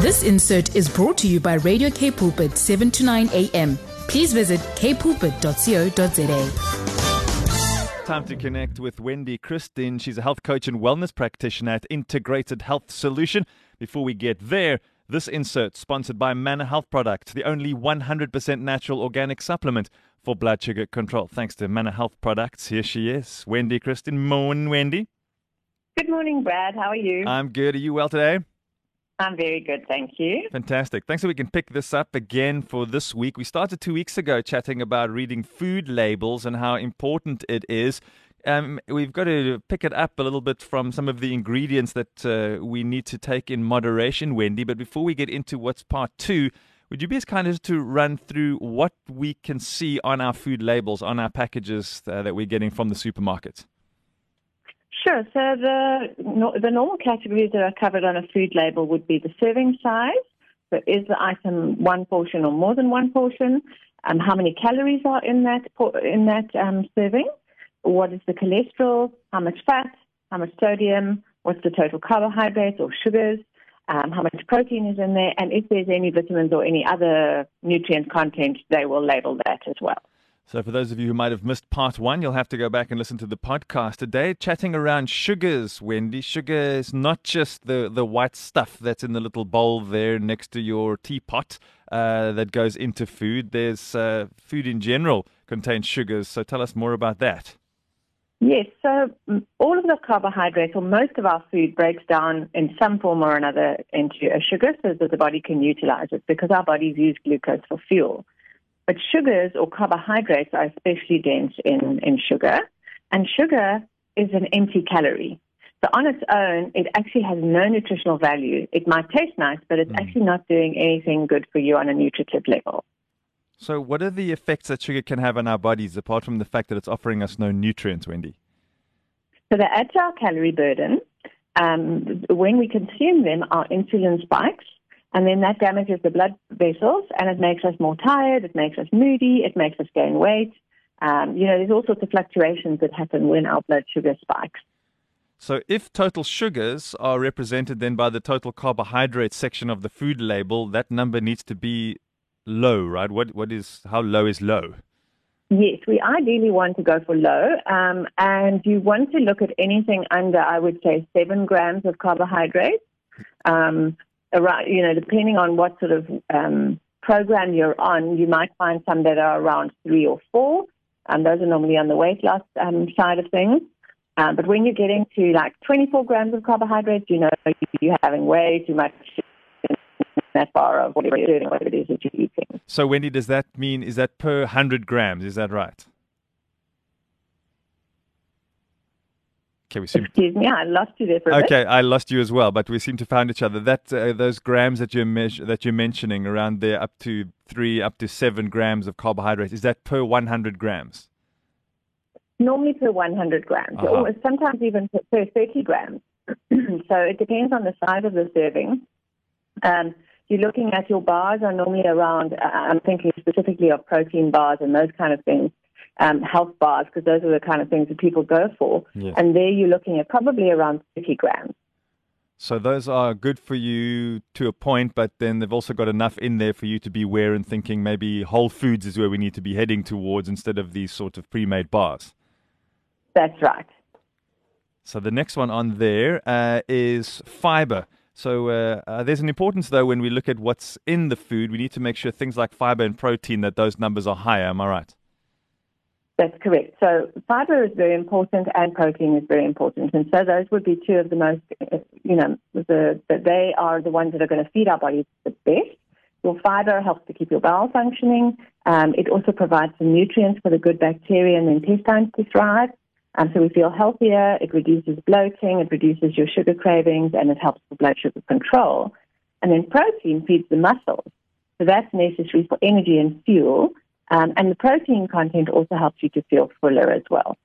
This insert is brought to you by Radio K Pulpit 7 to 9 a.m. Please visit kpulpit.co.za. Time to connect with Wendy Christien. She's a health coach and wellness practitioner at Integrated Health Solution. Before we get there, this insert sponsored by Manna Health Products, the only 100% natural organic supplement for blood sugar control. Thanks to Manna Health Products. Here she is, Wendy Christien. Morning, Wendy. Good morning, Brad. How are you? I'm good. Are you well today? I'm very good, thank you. Fantastic. Thanks that we can pick this up again for this week. We started two weeks ago chatting about reading food labels and how important it is. Um, we've got to pick it up a little bit from some of the ingredients that uh, we need to take in moderation, Wendy. But before we get into what's part two, would you be as kind as to run through what we can see on our food labels, on our packages uh, that we're getting from the supermarkets? Sure. So the the normal categories that are covered on a food label would be the serving size. So is the item one portion or more than one portion? Um, how many calories are in that in that um, serving? What is the cholesterol? How much fat? How much sodium? What's the total carbohydrates or sugars? Um, how much protein is in there? And if there's any vitamins or any other nutrient content, they will label that as well. So, for those of you who might have missed part one, you'll have to go back and listen to the podcast today. Chatting around sugars, Wendy. Sugar is not just the, the white stuff that's in the little bowl there next to your teapot uh, that goes into food. There's uh, food in general contains sugars. So, tell us more about that. Yes, so mm, all of the carbohydrates, or most of our food, breaks down in some form or another into a sugar so that the body can utilize it because our bodies use glucose for fuel. But sugars or carbohydrates are especially dense in, in sugar, and sugar is an empty calorie. So on its own, it actually has no nutritional value. It might taste nice, but it's mm. actually not doing anything good for you on a nutritive level. So, what are the effects that sugar can have on our bodies apart from the fact that it's offering us no nutrients, Wendy? So, they add to our calorie burden. Um, when we consume them, our insulin spikes, and then that damages the blood vessels and it makes us more tired, it makes us moody, it makes us gain weight. Um, you know, there's all sorts of fluctuations that happen when our blood sugar spikes. So, if total sugars are represented then by the total carbohydrate section of the food label, that number needs to be low, right? What what is how low is low? Yes, we ideally want to go for low, um, and you want to look at anything under, I would say, seven grams of carbohydrates. Um, around, you know, depending on what sort of um, program you're on, you might find some that are around three or four. And those are normally on the weight loss um, side of things. Um, but when you're getting to like 24 grams of carbohydrates, you know you're having way too much that bar of whatever you're doing, whatever it is that you're eating. So, Wendy, does that mean is that per 100 grams? Is that right? Okay, we seem. Excuse me, I lost you there for a Okay, bit. I lost you as well, but we seem to find each other. That uh, those grams that you're measure, that you're mentioning around there, up to three, up to seven grams of carbohydrates, is that per 100 grams? Normally per 100 grams, uh-huh. or sometimes even per 30 grams. so it depends on the size of the serving. Um, you're looking at your bars are normally around. Uh, I'm thinking specifically of protein bars and those kind of things um, health bars because those are the kind of things that people go for. Yes. And there you're looking at probably around 30 grams. So those are good for you to a point, but then they've also got enough in there for you to be aware and thinking maybe whole foods is where we need to be heading towards instead of these sort of pre-made bars. That's right. So the next one on there uh, is fiber. So uh, uh, there's an importance though when we look at what's in the food. We need to make sure things like fiber and protein that those numbers are higher. Am I right? That's correct. So fiber is very important and protein is very important. And so those would be two of the most, you know, the, the they are the ones that are going to feed our bodies the best. Your fiber helps to keep your bowel functioning. Um, it also provides some nutrients for the good bacteria in the intestines to thrive. Um, so we feel healthier. It reduces bloating. It reduces your sugar cravings, and it helps with blood sugar control. And then protein feeds the muscles. So that's necessary for energy and fuel. Um, and the protein content also helps you to feel fuller as well.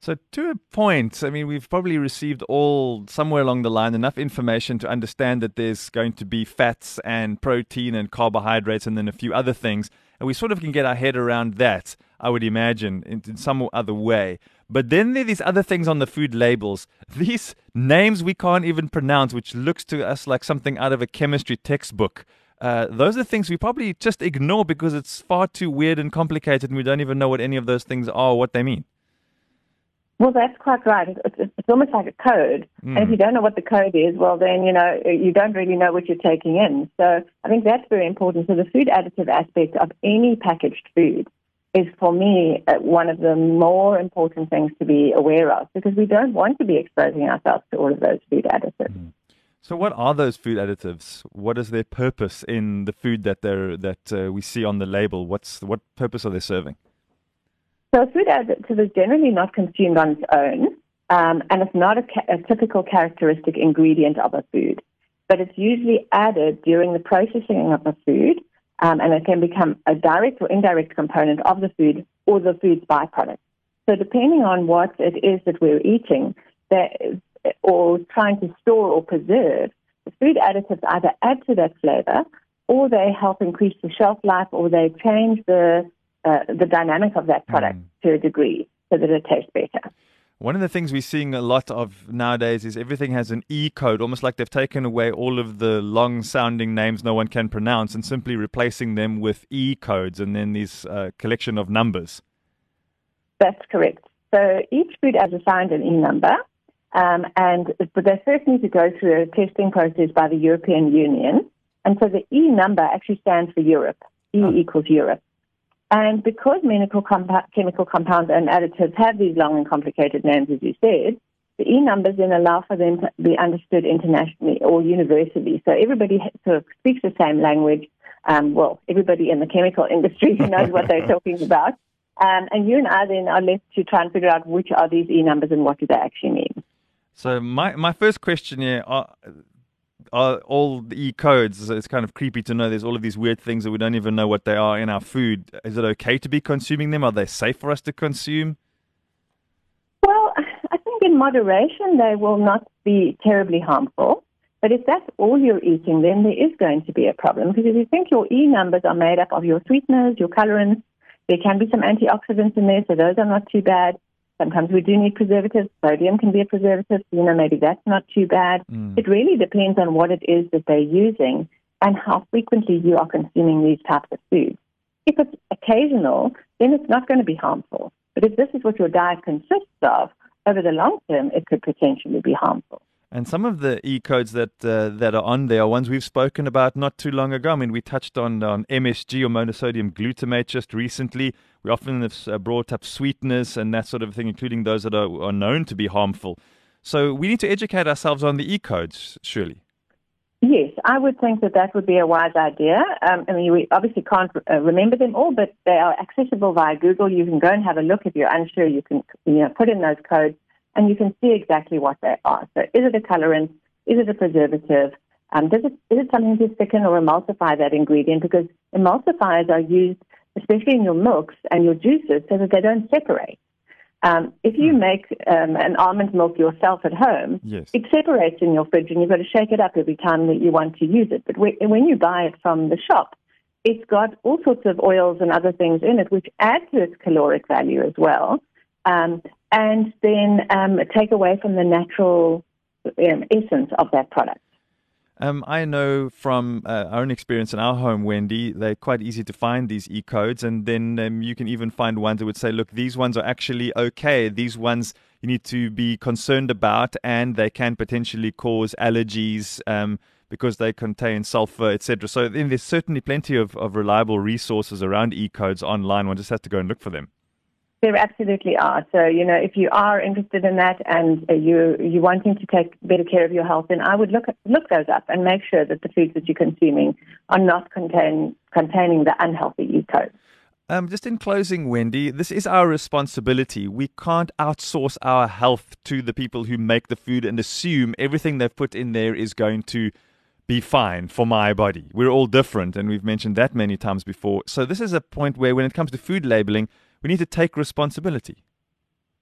So, to a point, I mean, we've probably received all somewhere along the line enough information to understand that there's going to be fats and protein and carbohydrates and then a few other things. And we sort of can get our head around that. I would imagine, in, in some other way. But then there are these other things on the food labels. These names we can't even pronounce, which looks to us like something out of a chemistry textbook. Uh, those are things we probably just ignore because it's far too weird and complicated, and we don't even know what any of those things are or what they mean. Well, that's quite right. It's, it's almost like a code. Mm. And if you don't know what the code is, well, then, you know, you don't really know what you're taking in. So I think that's very important. So the food additive aspect of any packaged food is, for me, uh, one of the more important things to be aware of because we don't want to be exposing ourselves to all of those food additives. Mm. So, what are those food additives? What is their purpose in the food that they're, that uh, we see on the label? What's what purpose are they serving? So a food additive is generally not consumed on its own, um, and it's not a, ca- a, typical characteristic ingredient of a food, but it's usually added during the processing of a food, um, and it can become a direct or indirect component of the food or the food's byproduct. So depending on what it is that we're eating, that, or trying to store or preserve, the food additives either add to that flavor, or they help increase the shelf life, or they change the uh, the dynamic of that product mm. to a degree so that it tastes better. One of the things we're seeing a lot of nowadays is everything has an E code, almost like they've taken away all of the long sounding names no one can pronounce and simply replacing them with E codes and then this uh, collection of numbers. That's correct. So each food has assigned an E number, um, and but they first need to go through a testing process by the European Union. And so the E number actually stands for Europe. E oh. equals Europe. And because chemical compounds and additives have these long and complicated names, as you said, the E numbers then allow for them to be understood internationally or universally. So everybody sort of speaks the same language. Um, well, everybody in the chemical industry knows what they're talking about. Um, and you and I then are left to try and figure out which are these E numbers and what do they actually mean. So my, my first question here, are, are all the e codes. It's kind of creepy to know there's all of these weird things that we don't even know what they are in our food. Is it okay to be consuming them? Are they safe for us to consume? Well, I think in moderation they will not be terribly harmful. But if that's all you're eating, then there is going to be a problem because if you think your E numbers are made up of your sweeteners, your colorants, there can be some antioxidants in there, so those are not too bad. Sometimes we do need preservatives. Sodium can be a preservative. So, you know, maybe that's not too bad. Mm. It really depends on what it is that they're using and how frequently you are consuming these types of foods. If it's occasional, then it's not going to be harmful. But if this is what your diet consists of, over the long term, it could potentially be harmful. And some of the e codes that uh, that are on there are ones we've spoken about not too long ago. I mean, we touched on on MSG or monosodium glutamate just recently. We often have uh, brought up sweeteners and that sort of thing, including those that are, are known to be harmful. So we need to educate ourselves on the e codes, surely. Yes, I would think that that would be a wise idea. Um, I mean, we obviously can't uh, remember them all, but they are accessible via Google. You can go and have a look. If you're unsure, you can you know, put in those codes and you can see exactly what they are. So is it a colorant? Is it a preservative? Um, does it, is it something to thicken or emulsify that ingredient? Because emulsifiers are used, especially in your milks and your juices, so that they don't separate. Um, if you hmm. make um, an almond milk yourself at home, yes. it separates in your fridge and you've got to shake it up every time that you want to use it. But when you buy it from the shop, it's got all sorts of oils and other things in it which add to its caloric value as well um, and then um, take away from the natural um, essence of that product. Um, I know from uh, our own experience in our home, Wendy, they're quite easy to find these e codes, and then um, you can even find ones that would say, "Look, these ones are actually okay. These ones you need to be concerned about, and they can potentially cause allergies." Um, because they contain sulfur, etc. So then there's certainly plenty of, of reliable resources around e codes online. One just has to go and look for them. There absolutely are. So, you know, if you are interested in that and uh, you you wanting to take better care of your health, then I would look look those up and make sure that the foods that you're consuming are not contain, containing the unhealthy E code. Um, just in closing, Wendy, this is our responsibility. We can't outsource our health to the people who make the food and assume everything they've put in there is going to be fine for my body. We're all different, and we've mentioned that many times before. So, this is a point where, when it comes to food labeling, we need to take responsibility.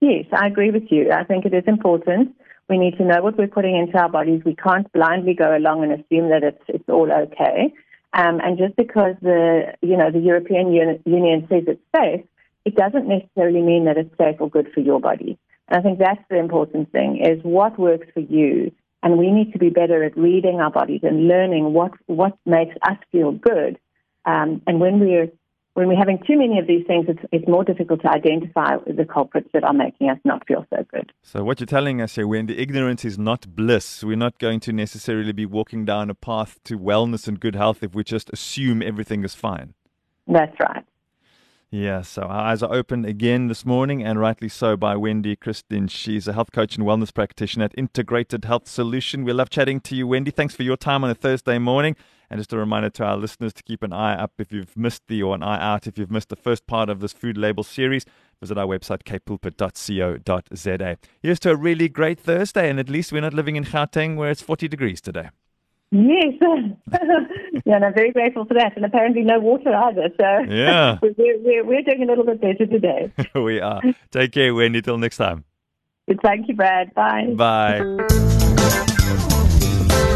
Yes, I agree with you. I think it is important. We need to know what we're putting into our bodies. We can't blindly go along and assume that it's it's all okay. Um, and just because the you know the European Union says it's safe it doesn't necessarily mean that it's safe or good for your body. And I think that's the important thing is what works for you. And we need to be better at reading our bodies and learning what, what makes us feel good. Um, and when we're when we're having too many of these things, it's, it's more difficult to identify the culprits that are making us not feel so good. So, what you're telling us here, when the ignorance is not bliss, we're not going to necessarily be walking down a path to wellness and good health if we just assume everything is fine. That's right. Yeah, so our eyes are open again this morning, and rightly so, by Wendy Christien. She's a health coach and wellness practitioner at Integrated Health Solution. We love chatting to you, Wendy. Thanks for your time on a Thursday morning. And just a reminder to our listeners to keep an eye up if you've missed the, or an eye out if you've missed the first part of this food label series. Visit our website, kpulpit.co.za. Here's to a really great Thursday, and at least we're not living in Gauteng where it's 40 degrees today. Yes. yeah, and I'm very grateful for that. And apparently no water either. So yeah. we're, we're, we're doing a little bit better today. we are. Take care, Wendy. Till next time. Thank you, Brad. Bye. Bye.